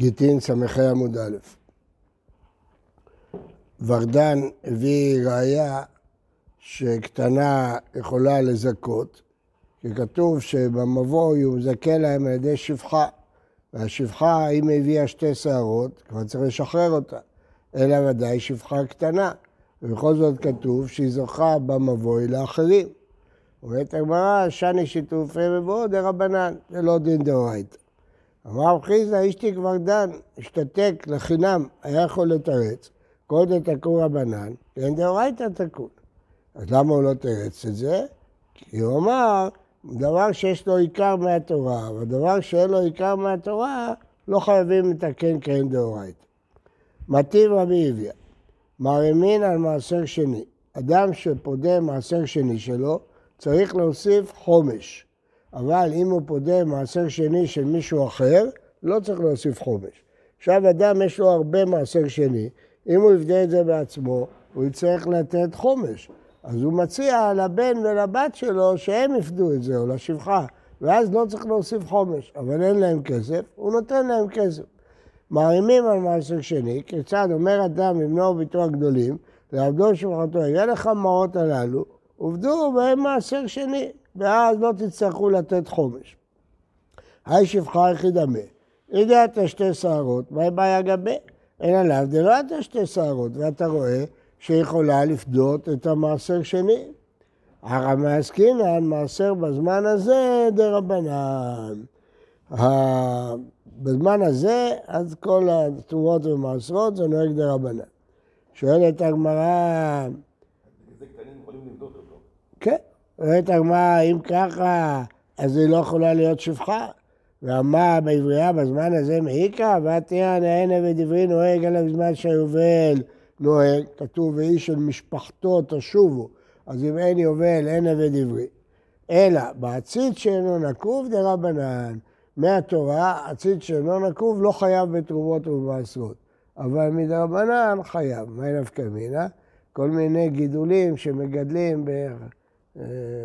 גיטין ס"ה עמוד א'. ורדן הביא ראיה שקטנה יכולה לזכות, כי כתוב שבמבוא הוא מזכה להם על ידי שפחה, והשפחה, אם הביאה שתי שערות, כבר צריך לשחרר אותה, אלא ודאי שפחה קטנה, ובכל זאת כתוב שהיא זוכה במבוא לאחרים. אומרת הגמרא, שני שיתופי מבוא דרבנן, זה לא דין דאורייתא. אמר רב חיסדא, אשתי כבר דן, השתתק לחינם, היה יכול לתרץ. כל דתקו רבנן, אין דאורייתא תקון. אז למה הוא לא תרץ את זה? כי הוא אמר, דבר שיש לו עיקר מהתורה, ודבר שאין לו עיקר מהתורה, לא חייבים לתקן כאין דאורייתא. מטיב רבי אביה, מערימין על מעשר שני. אדם שפודה מעשר שני שלו, צריך להוסיף חומש. אבל אם הוא פודה מעשר שני של מישהו אחר, לא צריך להוסיף חומש. עכשיו אדם יש לו הרבה מעשר שני, אם הוא יבדה את זה בעצמו, הוא יצטרך לתת חומש. אז הוא מציע לבן ולבת שלו שהם יפדו את זה, או לשפחה, ואז לא צריך להוסיף חומש, אבל אין להם כסף, הוא נותן להם כסף. מערימים על מעשר שני, כיצד אומר אדם עם נוער ביתו הגדולים, לעבדו שפחתו, יהיה לך מעות הללו, עובדו בהם מעשר שני. ואז לא תצטרכו לתת חומש. היי שפחה יחידה מה, הגעת שתי שערות, מה בעיה גבה? אין עליו דלא אתה שתי שערות, ואתה רואה שיכולה לפדות את המעשר שני. הרמה עסקינן, מעשר בזמן הזה דרבנן. בזמן הזה, אז כל התרומות ומעשרות זה נוהג דרבנן. שואלת הגמרא... כן. אומרת הגמרא, אם ככה, אז היא לא יכולה להיות שפחה. ואמר בעברייה בזמן הזה מעיקה, ותהיה נהנה ודברי נוהג אלא בזמן שהיובל נוהג, כתוב ואיש של משפחתו תשובו, אז אם אין יובל אין עבד עברי. אלא בעציץ שאינו נקוב דרבנן, מהתורה, עציץ שאינו נקוב לא חייב בתרומות ובמעשרות, אבל מדרבנן חייב. מה נפקא מינה? כל מיני גידולים שמגדלים בערך.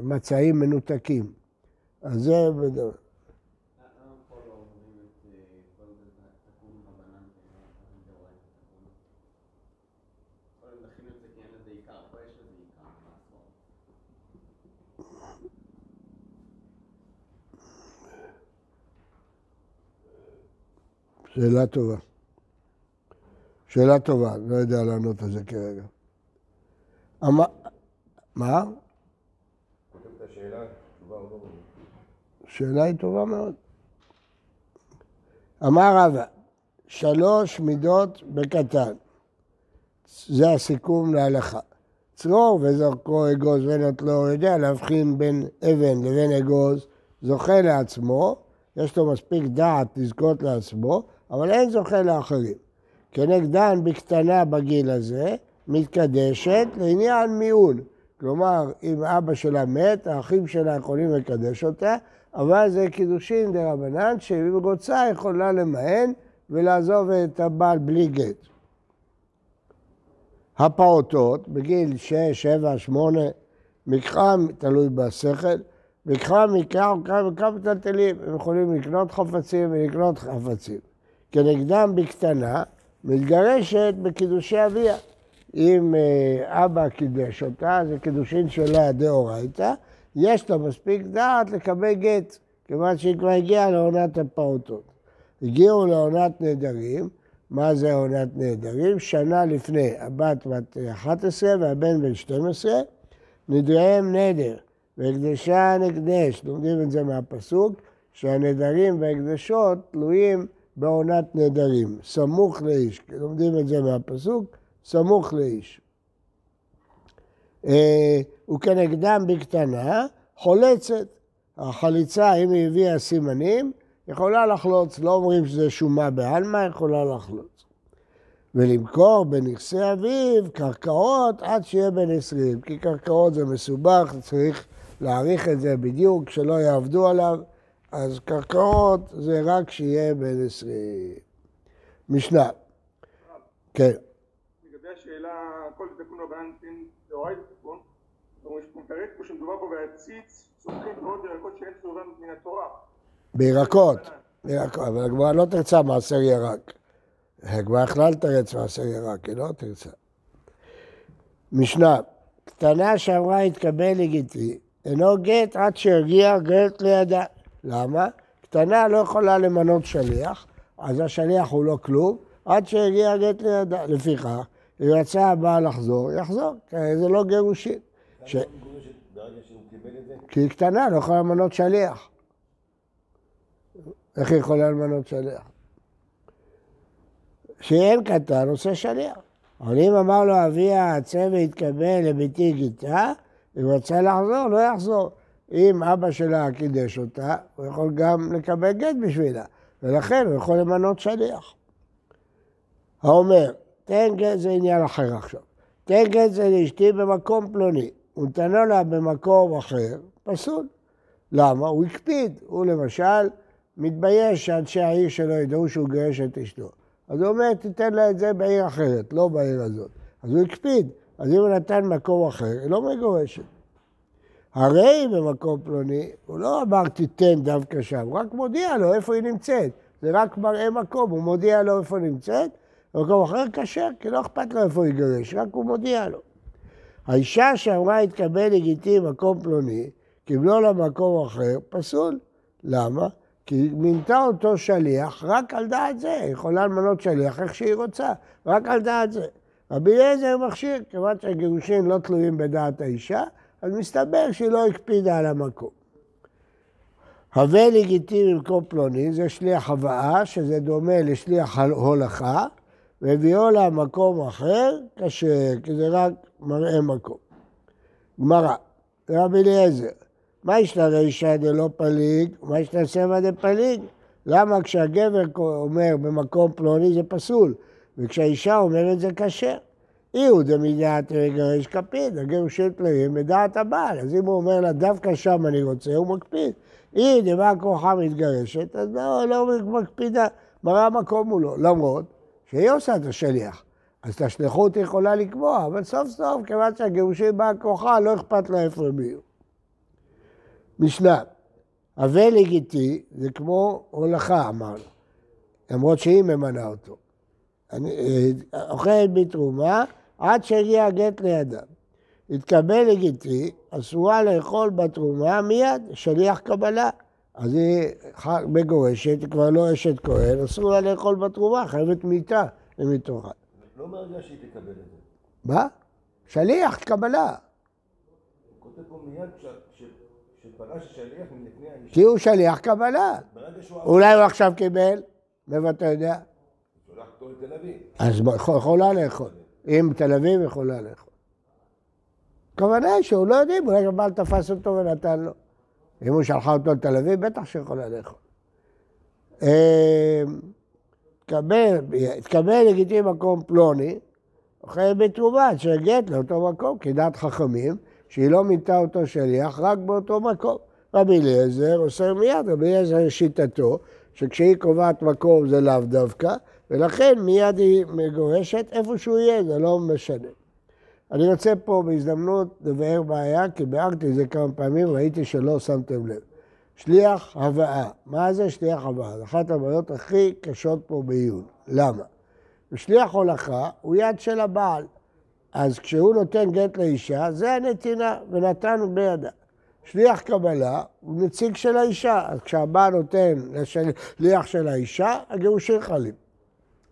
מצעים מנותקים. אז זה. שאלה טובה. שאלה טובה, לא יודע לענות על זה כרגע. מה? שאלה היא טובה מאוד. אמר רבא, שלוש מידות בקטן. זה הסיכום להלכה. צרור וזרקו אגוז ונוטלו, הוא יודע להבחין בין אבן לבין אגוז, זוכה לעצמו, יש לו מספיק דעת לזכות לעצמו, אבל אין זוכה לאחרים. כנגדן בקטנה בגיל הזה, מתקדשת לעניין מיעול. כלומר, אם אבא שלה מת, האחים שלה יכולים לקדש אותה, אבל זה קידושין דה רבנן, שאם רוצה יכולה למהן ולעזוב את הבעל בלי גט. הפעוטות, בגיל 6, 7, 8, מקחם, תלוי בשכל, מקחם, מקרא וכמה מטלטלים, הם יכולים לקנות חפצים ולקנות חפצים. כנגדם בקטנה, מתגרשת בקידושי אביה. אם אה, אבא קידש אותה, זה קידושין שלה דאורייתא, יש לה מספיק דעת לקבל גט, כיוון שהיא כבר הגיעה לעונת הפעוטות. הגיעו לעונת נדרים, מה זה עונת נדרים? שנה לפני, הבת בת 11 והבן בן 12, נדריהם נדר, והקדשה נקדש, לומדים את זה מהפסוק, שהנדרים והקדשות תלויים בעונת נדרים, סמוך לאיש, לומדים את זה מהפסוק, סמוך לאיש. אה, וכנגדם בקטנה חולצת. החליצה, אם היא הביאה סימנים, יכולה לחלוץ, לא אומרים שזה שומה בעלמא, יכולה לחלוץ. ולמכור בנכסי אביו קרקעות עד שיהיה בן עשרים, כי קרקעות זה מסובך, צריך להעריך את זה בדיוק, שלא יעבדו עליו, אז קרקעות זה רק שיהיה בן עשרים. משנה. כן. השאלה, כל תיקון רבנן כן דאורייתא תיקון, הוא מפרט פה שמדובר פה בעציץ, צורכים פירות וירקות שאין צורם מן התורה. בירקות, אבל הגמרא לא תרצה מעשר ירק. הגמרא יכלה לתרץ מעשר ירק, היא לא תרצה. משנה, קטנה שאמרה התקבל לגיטי, אינו גט עד שיגיע גט לידה. למה? קטנה לא יכולה למנות שליח, אז השליח הוא לא כלום, עד שיגיע גט לידה. לפיכך, אם רצה הבעל לחזור, יחזור, כי זה לא גירושין. ש... כי היא קטנה, לא יכולה למנות שליח. איך היא יכולה למנות שליח? שאין קטן עושה שליח. אבל אם אמר לו אביה הצא והתקבל לביתי גיטה, אם רצה לחזור, לא יחזור. אם אבא שלה קידש אותה, הוא יכול גם לקבל גט בשבילה, ולכן הוא יכול למנות שליח. האומר, תן גט זה עניין אחר עכשיו. תן גט זה לאשתי במקום פלוני, ונתנו לה במקום אחר, פסול. למה? הוא הקפיד. הוא למשל מתבייש שאנשי העיר שלו ידעו שהוא גירש את אשתו. אז הוא אומר, תיתן לה את זה בעיר אחרת, לא בעיר הזאת. אז הוא הקפיד. אז אם הוא נתן מקום אחר, היא לא מגורשת. הרי במקום פלוני, הוא לא אמר תיתן דווקא שם, הוא רק מודיע לו איפה היא נמצאת. זה רק מראה מקום, הוא מודיע לו איפה נמצאת, במקום אחר כשר, כי לא אכפת לו איפה הוא יגרש, רק הוא מודיע לו. האישה שאמרה התקבל לגיטי מקום פלוני, קיבלו לה מקום אחר, פסול. למה? כי מינתה אותו שליח רק על דעת זה, היא יכולה למנות שליח איך שהיא רוצה, רק על דעת זה. רבי אליעזר מכשיר, כיוון שהגירושין לא תלויים בדעת האישה, אז מסתבר שהיא לא הקפידה על המקום. הווה לגיטימי במקום פלוני זה שליח הבאה, שזה דומה לשליח הולכה, והביאו לה מקום אחר, קשה, כי זה רק מראה מקום. גמרא, רבי אליעזר, מה יש לה רישא דלא פליג, מה יש לה סבא דפליג? למה כשהגבר אומר במקום פלוני זה פסול, וכשהאישה אומרת זה כשר? אי הוא דמידעת רגרש קפיד, הגירושים תלויים בדעת הבעל, אז אם הוא אומר לה דווקא שם אני רוצה, הוא מקפיד. היא דמה כוחה מתגרשת, אז לא, לא מקפידה, מראה מקום מולו, למרות שהיא עושה את השליח. אז את השליחות היא יכולה לקבוע, אבל סוף סוף, כיוון שהגירושים באה כוחה, לא אכפת לה איפה הם יהיו. משנה, הווה לגיטי זה כמו הולכה אמרנו, למרות שהיא ממנה אותו. אה, אוכל בתרומה עד שהגיע הגט לידם. התקבל לגיטי, אסורה לאכול בתרומה מיד, שליח קבלה. אז היא מגורשת, היא כבר לא אשת כהן, אסור לה לאכול בתרומה, חייבת מיתה תאכל. לא מהרגע שהיא תקבל את זה. מה? שליח קבלה. הוא כותב פה מיד שפרש השליח מלפני האישה. כי הוא שליח קבלה. אולי הוא עכשיו קיבל, מאיפה אתה יודע? אז יכולה לאכול. אם תל אביב יכולה לאכול. הכוונה היא שהוא לא יודעים, אולי הבעל תפס אותו ונתן לו. אם הוא שלחה אותו לתל אביב, בטח שיכולה לאכול. התקבל לגיטים מקום פלוני, אוכל בתרומה, שגט לאותו מקום, כדת חכמים, שהיא לא מינתה אותו שליח רק באותו מקום. רבי אליעזר עושה מיד, רבי אליעזר שיטתו, שכשהיא קובעת מקום זה לאו דווקא, ולכן מיד היא מגורשת איפה שהוא יהיה, זה לא משנה. אני רוצה פה בהזדמנות לבאר בעיה, כי ביארתי את זה כמה פעמים, ראיתי שלא שמתם לב. שליח הבאה. מה זה שליח הבאה? זו אחת הבעיות הכי קשות פה בעיון. למה? שליח הולכה הוא יד של הבעל. אז כשהוא נותן גט לאישה, זה הנתינה, ונתנו בידה. שליח קבלה הוא נציג של האישה, אז כשהבעל נותן לשליח של האישה, הגירושים חלים.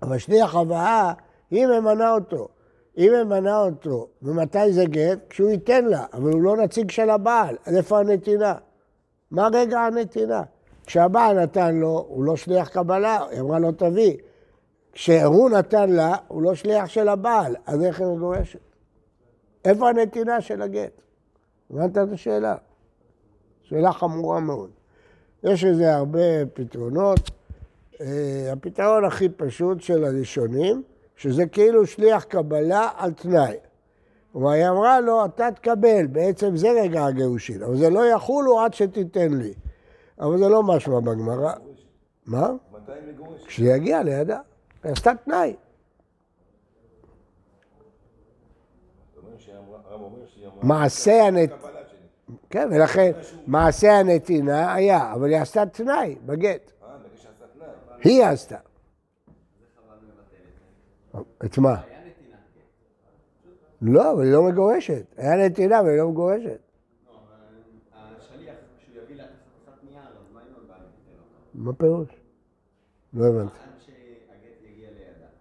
אבל שליח הבאה, היא ממנה אותו. היא ממנה אותו, ומתי זה גט? כשהוא ייתן לה, אבל הוא לא נציג של הבעל, אז איפה הנתינה? מה רגע הנתינה? כשהבעל נתן לו, הוא לא שליח קבלה, היא אמרה לו תביא. כשהוא נתן לה, הוא לא שליח של הבעל, אז איך היא מגורשת? איפה הנתינה של הגט? הבנת את השאלה? שאלה חמורה מאוד. יש לזה הרבה פתרונות. אה, הפתרון הכי פשוט של הראשונים, שזה כאילו שליח קבלה על תנאי. כלומר, היא אמרה לו, אתה תקבל, בעצם זה רגע הגירושין, אבל זה לא יחולו עד שתיתן לי. אבל זה לא משמע בגמרא. מה? מתי מגורשת? כשיגיע לידה. היא עשתה תנאי. מעשה הנת... כן, ולכן מעשה הנתינה היה, אבל היא עשתה תנאי בגט. אה, היא עשתה. את מה? לא, אבל היא לא מגורשת. היה נתינה והיא לא מגורשת. לא, מה פירוש? לא הבנתי.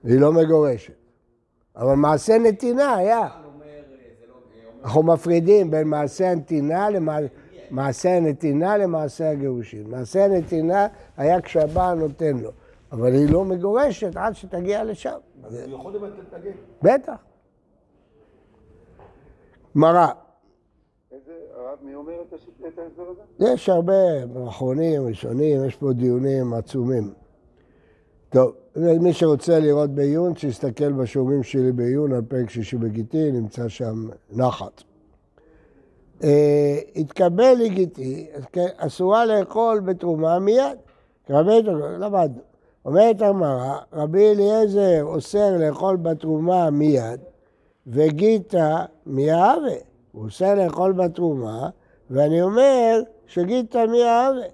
היא לא מגורשת. אבל מעשה נתינה היה. אנחנו מפרידים בין מעשה הנתינה למעשה הנתינה למעשה הגירושין. מעשה הנתינה היה כשהבעל נותן לו, אבל היא לא מגורשת עד שתגיע לשם. אז הוא יכול לבטל את הגט. בטח. גמרא, הרב, מי אומר את ההסבר הזה? יש הרבה אחרונים, ראשונים, יש פה דיונים עצומים. טוב, מי שרוצה לראות בעיון, שיסתכל בשיעורים שלי בעיון על פרק שישי בגיטי, נמצא שם נחת. אה, התקבל לגיטי, אסורה לאכול בתרומה מיד. למדנו. אומרת הגמרא, רבי אליעזר אוסר לאכול בתרומה מיד, וגיתא מיהווה. הוא אוסר לאכול בתרומה, ואני אומר שגיתא מיהווה.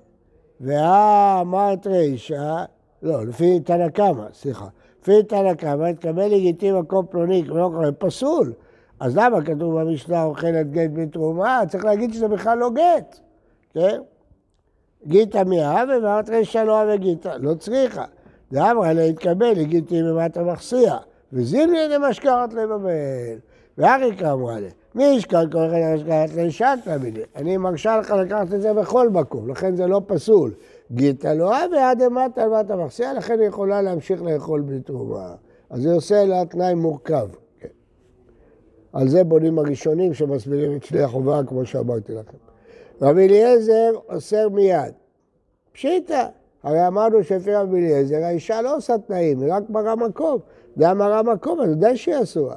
והאמרת רישא, לא, לפי תנא קמא, סליחה. לפי תנא קמא, התקבל לגיטי מקום פלוני, כמו קורא, פסול. אז למה כתוב במשנה אוכלת גט בתרומה? צריך להגיד שזה בכלל לא גט, כן? גיתא מיהווה ואמרת רישא לא אהבה גיתא, לא צריכה. דאמרה לה התקבל לגיטי ממטה מחסיה, וזימני דמשכרת לבבל. ואריקה אמרה לה, מי ישקל כל אחד המשכרת לשקלה בידי? אני מרשה לך לקחת את זה בכל מקום, לכן זה לא פסול. גיתא לא אהבה עד אמטה על מטה מחסיה, לכן היא יכולה להמשיך לאכול בלי תרומה. אז זה עושה לה תנאי מורכב. כן. על זה בונים הראשונים שמסבירים את שני החובה, כמו שאמרתי לכם. רבי אליעזר אוסר מיד. פשיטא. הרי אמרנו שלפי רבי אליעזר, האישה לא עושה תנאים, היא רק מראה מקום. זה מראה מקום, אז ודאי שהיא אסורה.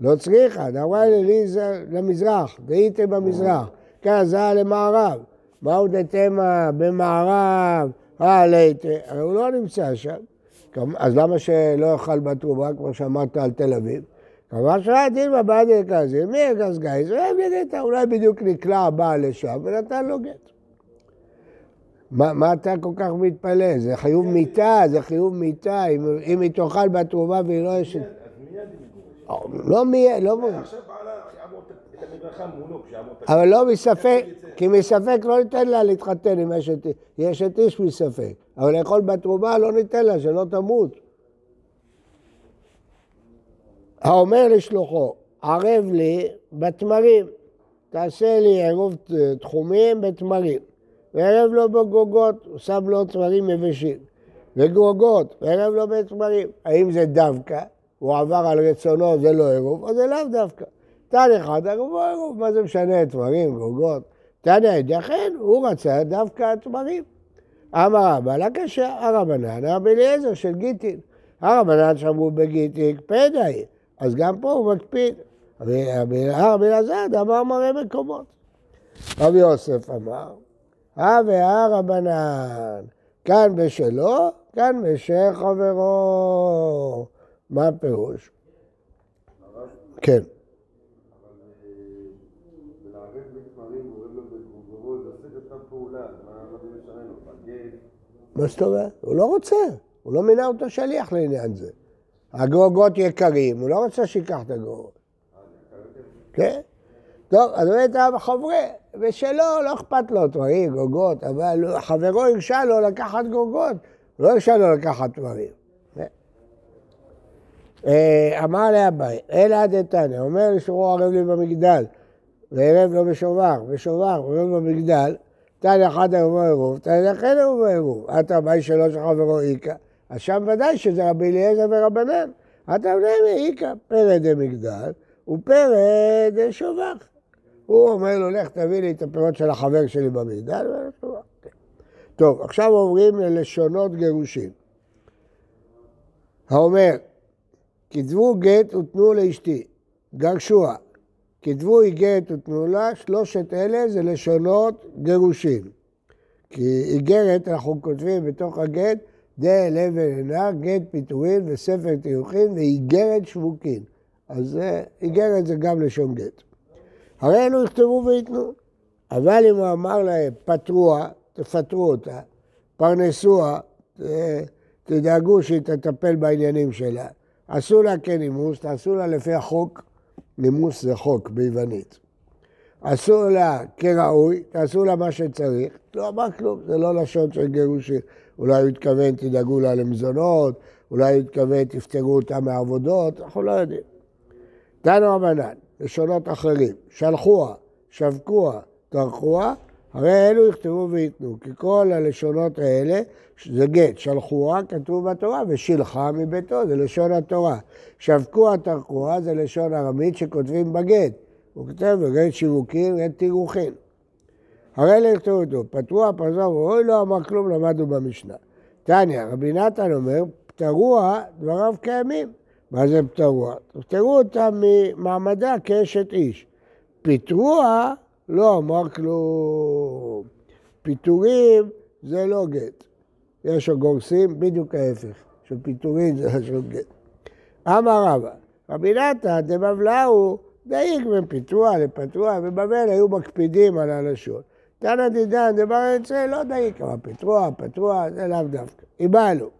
לא צריכה, דאמרה אליעזר למזרח, דהייתם במזרח. כאן זה למערב. מהו דתמה במערב? אה, לייטה. הרי הוא לא נמצא שם. אז למה שלא יאכל בתרומה, כמו שאמרת על תל אביב? כמובן שהיה דילמה בעד אלקזי, מי? והם ידעת, אולי בדיוק נקלע הבעל לשם ונתן לו גט. מה, מה אתה כל כך מתפלא? זה חיוב מיתה, זה חיוב מיתה. אם, אם היא תאכל בתרומה והיא לא אשת... מיד מגורשת. לא מי... לא... את אבל לא מספק, כי מספק לא ניתן לה להתחתן עם אשת איש. היא אשת איש מספק. אבל לאכול בתרומה לא ניתן לה, שלא תמות. האומר לשלוחו, ערב לי בתמרים, תעשה לי עירוב תחומים בתמרים, וערב לו בגוגות, הוא שם לו תמרים יבשים, וגוגות, וערב לו בתמרים. האם זה דווקא? הוא עבר על רצונו, זה לא עירוב, או זה לאו דווקא. תן אחד, עירוב או עירוב, מה זה משנה, תמרים, גוגות? תנא ידיכן, הוא רצה דווקא התמרים. אמר רבא לקשה, הרבנן רבי אליעזר של גיטין. הרבנן שאמרו בגיטין הקפדה היא, אז גם פה הוא מקפיד. רבי אלעזר אמר מראה מקומות. רבי יוסף אמר, הא והא רבנן, כאן בשלו, כאן בשל חברו. מה הפירוש? כן. מה זאת אומרת? הוא לא רוצה, הוא לא מינה אותו שליח לעניין זה. הגרוגות יקרים, הוא לא רוצה שייקח את הגרוגות. כן? טוב, אז באמת חבר'ה, ושלו, לא אכפת לו דברים, גרוגות, אבל חברו הרשה לו לקחת גרוגות, הוא לא הרשה לו לקחת. כן. אה, אמר לאביי, אלא דתניא, אומר לשורו ערב לי במגדל, וערב לו בשובר, ושובר, ערב במגדל, תניא אחד ערבו עירוב, תניא אחר ערבו עירוב. אתה באי שלו של חברו איכא, אז שם ודאי שזה רבי אליעזר ורבנן. אתה בני איכא, פרד דמגדל ופרד שובר. הוא אומר לו, לך תביא לי את הפירות של החבר שלי במגדל. כן. טוב, עכשיו עוברים ללשונות גירושין. האומר, כתבו גט ותנו לאשתי, גרשוה. כתבו איגרת ותנו לה, שלושת אלה זה לשונות גירושין. כי איגרת אנחנו כותבים בתוך הגט, דה לב ועינה, גט פיטורין וספר תירוכין ואיגרת שבוקין. אז אה, איגרת זה גם לשון גט. הרי אלו יכתבו וייתנו. אבל אם הוא אמר להם, פטרוה, תפטרו אותה, פרנסוה, תדאגו שהיא תטפל בעניינים שלה. עשו לה כנימוס, תעשו לה לפי החוק, נימוס זה חוק ביוונית. עשו לה כראוי, תעשו לה מה שצריך, לא אמר כלום, זה לא לשון של גירושים. אולי הוא התכוון תדאגו לה למזונות, אולי הוא התכוון תפטרו אותה מעבודות, אנחנו לא יודעים. תנו רבנן, לשונות אחרים, שלחוה, שבקוה, טרחוה, הרי אלו יכתבו וייתנו, כי כל הלשונות האלה, זה גט, שלחוה כתוב בתורה, ושילחה מביתו, זה לשון התורה. שבקוה, טרחוה, זה לשון ארמית שכותבים בגט. הוא כותב בגט שיווקין, גט תירוכין. הרי אלו יכתבו אותו, פתרוע, פרזו, אוי לא אמר כלום, למדנו במשנה. תניא, רבי נתן אומר, פטרוע, דבריו קיימים. מה זה פטרוע? תפטרו אותה ממעמדה כאשת איש. פיטרוע לא אמר כלום. פיטורים זה לא גט. יש הגורסים בדיוק ההפך, שפיטורים זה לשון גט. אמר רבא, רבי נתן דבבלאו דייק בין פיתוח לפתוח, ובבל היו מקפידים על הלשון. תנא דידן דבר אצל לא דייק, אבל פיתוח, פתוח, זה לאו דווקא. איבלו,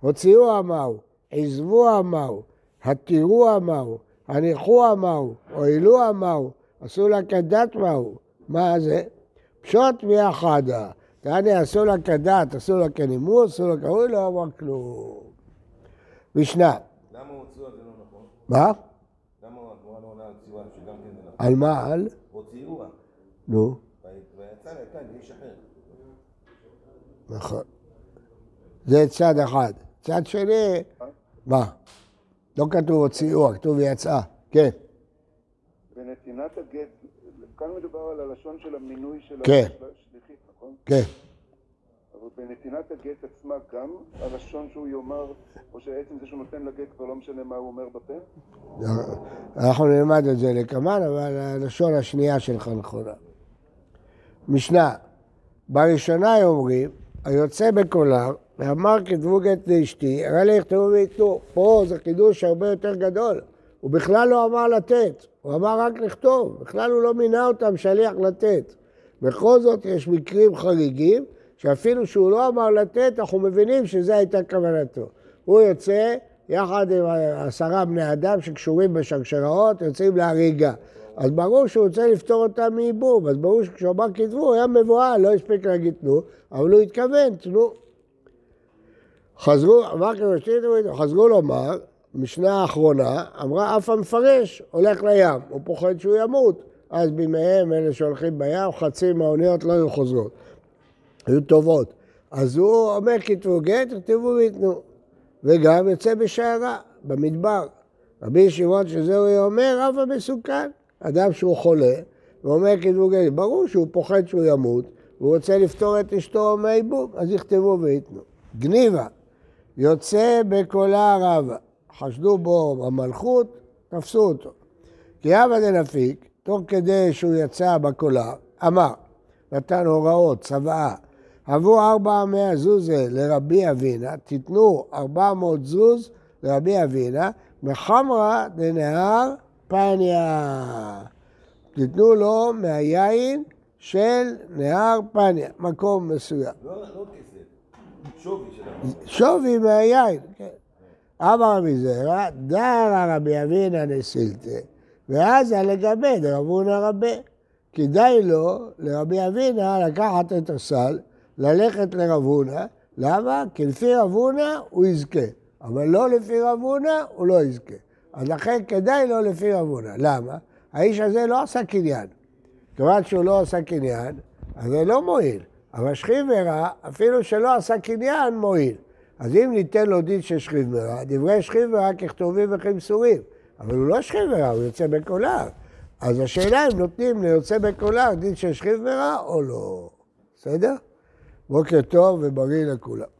הוציאו אמרו, עזבו אמרו, התירו אמרו, הניחו אמרו, הועילו אמרו, עשו לה כדת מהו. מה זה? פשוט מאחדה. תעני, עשו לה כדת, עשו לה כנימוס, עשו לה כהוי, לא אמר כלום. משנה. למה הוציאו על זה לא נכון? מה? למה התמורה לא עונה על ציואה שגם כן זה נכון? על מה? על? הוציאוה. נו, ויצא לכאן לאיש אחר. נכון. זה צד אחד. צד שני, מה? לא כתוב הוציאו, כתוב יצאה. כן, בנתינת הגט, כאן מדובר על הלשון של המינוי של כן. השליחית, נכון? כן. אבל בנתינת הגט עצמה גם הלשון שהוא יאמר, או שעצם זה שהוא נותן לגט כבר לא משנה מה הוא אומר בפה? אנחנו נלמד את זה לקמן, אבל הלשון השנייה שלך נכונה. משנה, בראשונה אומרים, היוצא בקולה, ואמר כתבו גט לאשתי, הרי לי יכתבו וייתנו. פה זה חידוש הרבה יותר גדול. הוא בכלל לא אמר לתת, הוא אמר רק לכתוב, בכלל הוא לא מינה אותם שליח לתת. בכל זאת יש מקרים חריגים, שאפילו שהוא לא אמר לתת, אנחנו מבינים שזו הייתה כוונתו. הוא יוצא יחד עם עשרה בני אדם שקשורים בשרשראות, יוצאים להריגה. אז ברור שהוא רוצה לפתור אותם מייבום, אז ברור שכשהוא אמר כתבו, הוא היה מבוהל, לא הספיק להגיד תנו, אבל הוא התכוון, תנו. חזרו, אמר חזרו לומר, משנה האחרונה, אמרה אף המפרש הולך לים, הוא פוחד שהוא ימות. אז בימיהם אלה שהולכים בים, חצי מהאוניות לא היו חוזרות. היו טובות. אז הוא אומר כתבו גט, כתבו וייתנו. וגם יוצא בשיירה, במדבר. רבי שמעון שזהו אומר, אף המסוכן. אדם שהוא חולה, ואומר כתבו גט, ברור שהוא פוחד שהוא ימות, והוא רוצה לפתור את אשתו מהייבום, אז יכתבו וייתנו. גניבה, יוצא בקולה רבה. חשדו בו במלכות, תפסו אותו. כי אבא דנפיק, תוך כדי שהוא יצא בקולה, אמר, נתן הוראות, צוואה, עבור ארבע מאה זוזה לרבי אבינה, תיתנו ארבע מאות זוז לרבי אבינה, מחמרה דנהר פניה. תיתנו לו מהיין של נהר פניה, מקום מסוים. לא לא כסף, שווי של. שווי מהיין, כן. אמר רבי זרע, דרא רבי אבינה נסילתא, ואז לגבי דרבונה רבה. כדאי לו, לרבי אבינה, לקחת את הסל, ללכת לרב הונא, למה? כי לפי רב הונא הוא יזכה, אבל לא לפי רב הונא הוא לא יזכה. אז לכן כדאי לו לפי רב הונא. למה? האיש הזה לא עשה קניין. כיוון שהוא לא עשה קניין, אז זה לא מועיל. אבל שכיב ורע, אפילו שלא עשה קניין, מועיל. אז אם ניתן לו דין של שכיב ורע, דברי שכיב ורע ככתובים וכמסורים. אבל הוא לא שכיב ורע, הוא יוצא בקולר. אז השאלה אם נותנים ליוצא בקולר דין של שכיב ורע או לא. בסדר? בוקר טוב ובריא לכולם.